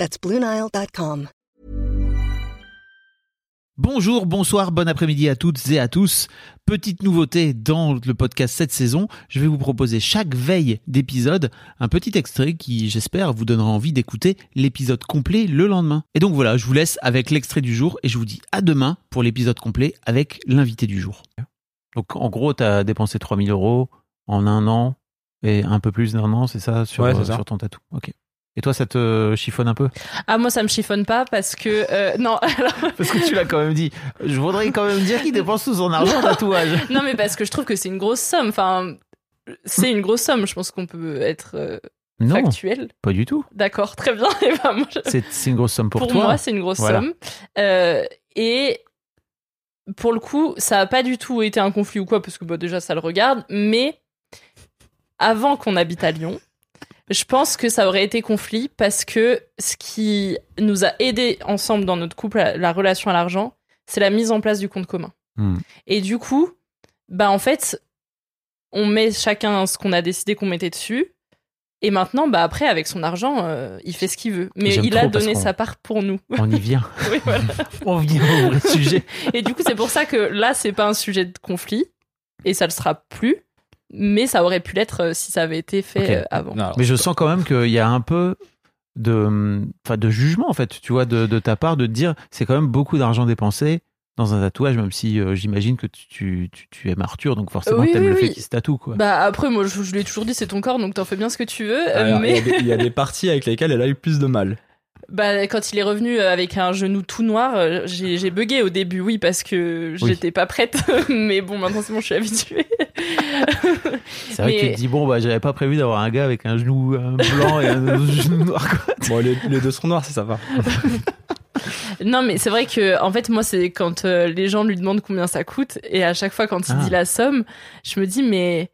That's BlueNile.com. Bonjour, bonsoir, bon après-midi à toutes et à tous. Petite nouveauté dans le podcast cette saison, je vais vous proposer chaque veille d'épisode un petit extrait qui, j'espère, vous donnera envie d'écouter l'épisode complet le lendemain. Et donc voilà, je vous laisse avec l'extrait du jour et je vous dis à demain pour l'épisode complet avec l'invité du jour. Donc en gros, tu as dépensé 3000 euros en un an et un peu plus d'un an, c'est ça, sur, Ouais, c'est ça. sur ton tatou. Ok. Et toi, ça te chiffonne un peu Ah moi ça me chiffonne pas parce que euh, non alors, Parce que tu l'as quand même dit. Je voudrais quand même dire qu'il dépense tout son argent en tatouage. non mais parce que je trouve que c'est une grosse somme enfin c'est une grosse somme je pense qu'on peut être euh, Non, factuel pas du tout. d'accord très bien et ben je- C'est une grosse somme pour, pour, toi. moi c'est une grosse Voilà. somme Euh, et pour le coup ça a pas du tout été un conflit ou quoi parce que bah, déjà ça le regarde mais avant qu'on habite à Lyon je pense que ça aurait été conflit parce que ce qui nous a aidé ensemble dans notre couple, la, la relation à l'argent, c'est la mise en place du compte commun. Hmm. Et du coup, bah en fait, on met chacun ce qu'on a décidé qu'on mettait dessus. Et maintenant, bah après, avec son argent, euh, il fait ce qu'il veut. Mais il a donné sa part pour nous. On y vient. Oui, voilà. On vient au vrai sujet. Et du coup, c'est pour ça que là, c'est pas un sujet de conflit. Et ça le sera plus. Mais ça aurait pu l'être euh, si ça avait été fait euh, avant. Non, alors, Mais je sens quand même qu'il y a un peu de, enfin, de jugement, en fait, tu vois, de, de ta part, de te dire, c'est quand même beaucoup d'argent dépensé dans un tatouage, même si euh, j'imagine que tu, tu, tu aimes Arthur, donc forcément, Oui, t'aimes oui, le fait oui. qu'il se tatoue, quoi. Bah après, moi, je, je lui ai toujours dit, c'est ton corps, donc t'en fais bien ce que tu veux. alors, mais il, y a des, il y a des parties avec lesquelles elle a eu plus de mal. Bah, quand il est revenu avec un genou tout noir, j'ai j'ai bugué au début, oui, parce que Oui. j'étais pas prête. mais bon, maintenant c'est bon, je suis habituée. C'est vrai que tu te dis, bon, bah, j'avais pas prévu d'avoir un gars avec un genou blanc et un genou noir, quoi. Bon, les, les deux sont noirs, ça, ça va. non, mais c'est vrai que, en fait, moi, c'est quand euh, les gens lui demandent combien ça coûte, et à chaque fois, quand il Ah. dit la somme, je me dis, mais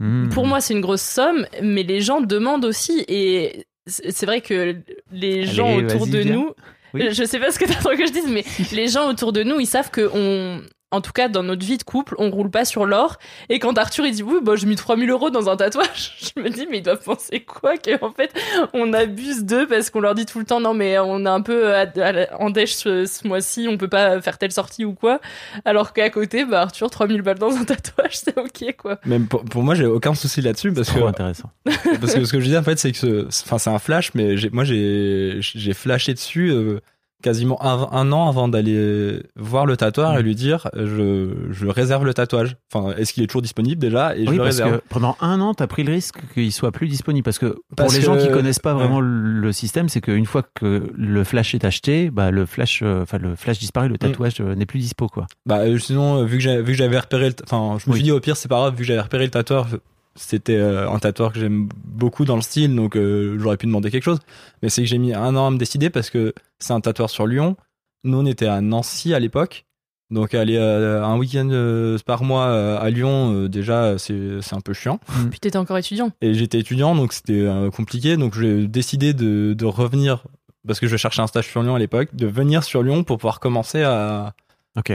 Hmm. pour moi, c'est une grosse somme, mais les gens demandent aussi, et c'est c'est vrai que les Allez, gens autour de viens. nous, Oui. je sais pas ce que t'attends que je dise, mais les gens autour de nous, ils savent que on, en tout cas, dans notre vie de couple, on roule pas sur l'or. Et quand Arthur, il dit, oui, bah, j'ai mis 3000 euros dans un tatouage, je me dis, mais ils doivent penser quoi? Qu'en fait, on abuse d'eux parce qu'on leur dit tout le temps, non, mais on est un peu à- à- en dèche ce, ce mois-ci, on peut pas faire telle sortie ou quoi. Alors qu'à côté, bah, Arthur, 3000 balles dans un tatouage, c'est ok, quoi. Même pour, pour moi, j'ai aucun souci là-dessus parce que, Trop intéressant. parce que ce que je disais, en fait, c'est que ce- enfin, c'est un flash, mais moi, j'ai j'ai flashé dessus euh, quasiment un, un an avant d'aller voir le tatoueur et lui dire je, je réserve le tatouage. Enfin, est-ce qu'il est toujours disponible déjà Et je Oui, le parce réserve. que pendant un an, t'as pris le risque qu'il soit plus disponible. Parce que pour Parce les gens qui connaissent pas vraiment le système, c'est qu'une fois que le flash est acheté, bah le flash, euh, enfin le flash disparaît, Mm. le tatouage euh, n'est plus dispo, quoi. Bah euh, sinon vu que j'ai- vu que j'avais repéré le enfin je me Oui. suis dit au pire c'est pas grave vu que j'avais repéré le tatoueur c'était euh, un tatoueur que j'aime beaucoup dans le style donc euh, j'aurais pu demander quelque chose. Mais c'est que j'ai mis un an à me décider parce que c'est un tatoueur sur Lyon. Nous on était à Nancy à l'époque. Donc aller euh, un week-end euh, par mois euh, à Lyon euh, déjà c'est c'est un peu chiant. Puis t'étais encore étudiant. et j'étais étudiant donc c'était euh, compliqué. Donc j'ai décidé de, de revenir parce que je cherchais un stage sur Lyon à l'époque de venir sur Lyon pour pouvoir commencer à,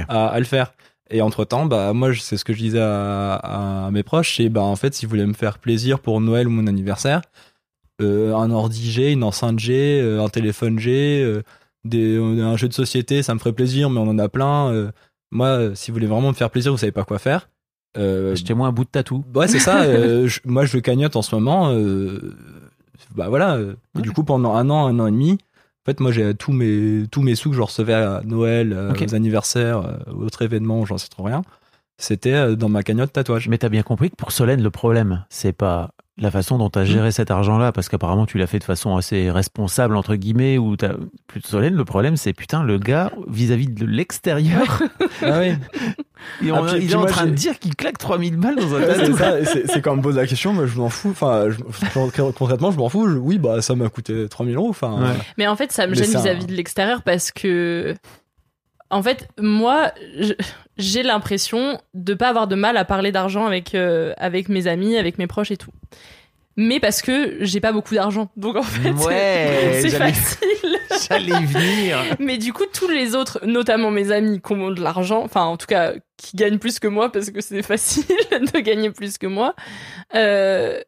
à le faire. Et entre temps, bah moi, c'est ce que je disais à, à mes proches, c'est bah en fait, si vous voulez me faire plaisir pour Noël ou mon anniversaire, euh, un ordi G, une enceinte G, euh, un téléphone G, euh, des, un jeu de société, ça me ferait plaisir, mais on en a plein. moi, si vous voulez vraiment me faire plaisir, vous savez pas quoi faire. Achetez-moi un bout de tatou. Ouais, c'est ça. je- moi, je le cagnotte en ce moment. bah voilà. Ouais. Du coup, pendant un an, un an et demi, fait, moi, j'ai tous mes, tous mes sous que je recevais à Noël, euh, Ok. aux anniversaires, euh, aux autres événements, j'en sais trop rien. C'était euh, dans ma cagnotte tatouage. Mais t'as bien compris que pour Solène, le problème, c'est pas la façon dont tu as géré cet argent-là, parce qu'apparemment tu l'as fait de façon assez responsable, entre guillemets, ou t'as plus Solène, le problème c'est putain, le gars, vis-à-vis de l'extérieur, Ah oui. et on- Ah, puis- il puis est en train de dire qu'il claque 3000 balles dans un Ouais, c'est quand on me pose la question, moi je m'en fous. Enfin, je- concrètement, je m'en fous. Je- oui, bah ça m'a coûté 3000 euros. Enfin, Ouais. Mais en fait, ça me Mais gêne un- vis-à-vis de l'extérieur parce que, en fait, moi, j'ai l'impression de pas avoir de mal à parler d'argent avec euh, avec mes amis, avec mes proches et tout. Mais parce que j'ai pas beaucoup d'argent, donc en fait, Ouais, c'est facile. J'allais y venir. Mais du coup, tous les autres, notamment mes amis qui ont de l'argent, enfin en tout cas qui gagnent plus que moi parce que c'est facile de gagner plus que moi, euh,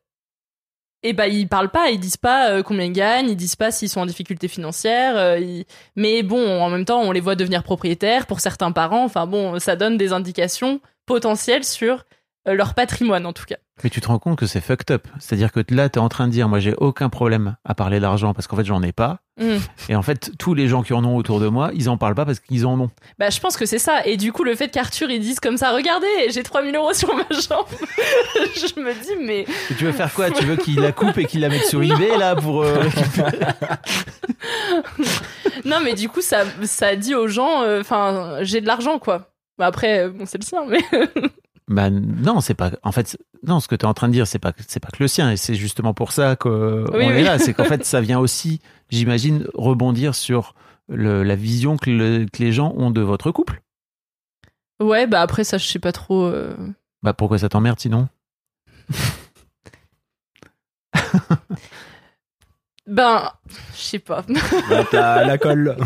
et bah ils parlent pas, ils disent pas euh, combien ils gagnent, ils disent pas s'ils sont en difficulté financière. euh, ils- Mais bon, en même temps, on les voit devenir propriétaires pour certains parents. Enfin bon, ça donne des indications potentielles sur euh, leur patrimoine en tout cas. Mais tu te rends compte que c'est fucked up. C'est-à-dire que là, tu es en train de dire, moi, j'ai aucun problème à parler d'argent parce qu'en fait, j'en ai pas. Mm. Et en fait, tous les gens qui en ont autour de moi, ils en parlent pas parce qu'ils en ont. Bah, je pense que c'est ça. Et du coup, le fait qu'Arthur ils disent comme ça, regardez, j'ai 3000 euros sur ma jambe, je me dis, mais Et tu veux faire quoi? Tu veux qu'il la coupe et qu'il la mette sur eBay, là, pour... euh, non, mais du coup, ça, ça dit aux gens, euh, enfin, j'ai de l'argent, quoi. Bah, après, bon, c'est le sien, mais. Bah non, c'est pas. En fait, non, ce que tu es en train de dire, c'est pas c'est pas que le sien, et c'est justement pour ça qu'on Oui, est oui. là. C'est qu'en fait, ça vient aussi, j'imagine, rebondir sur le- la vision que, le- que les gens ont de votre couple. ouais, bah après, ça, je sais pas trop. euh. Bah pourquoi ça t'emmerde sinon? Ben, je sais pas. Hop là, la colle.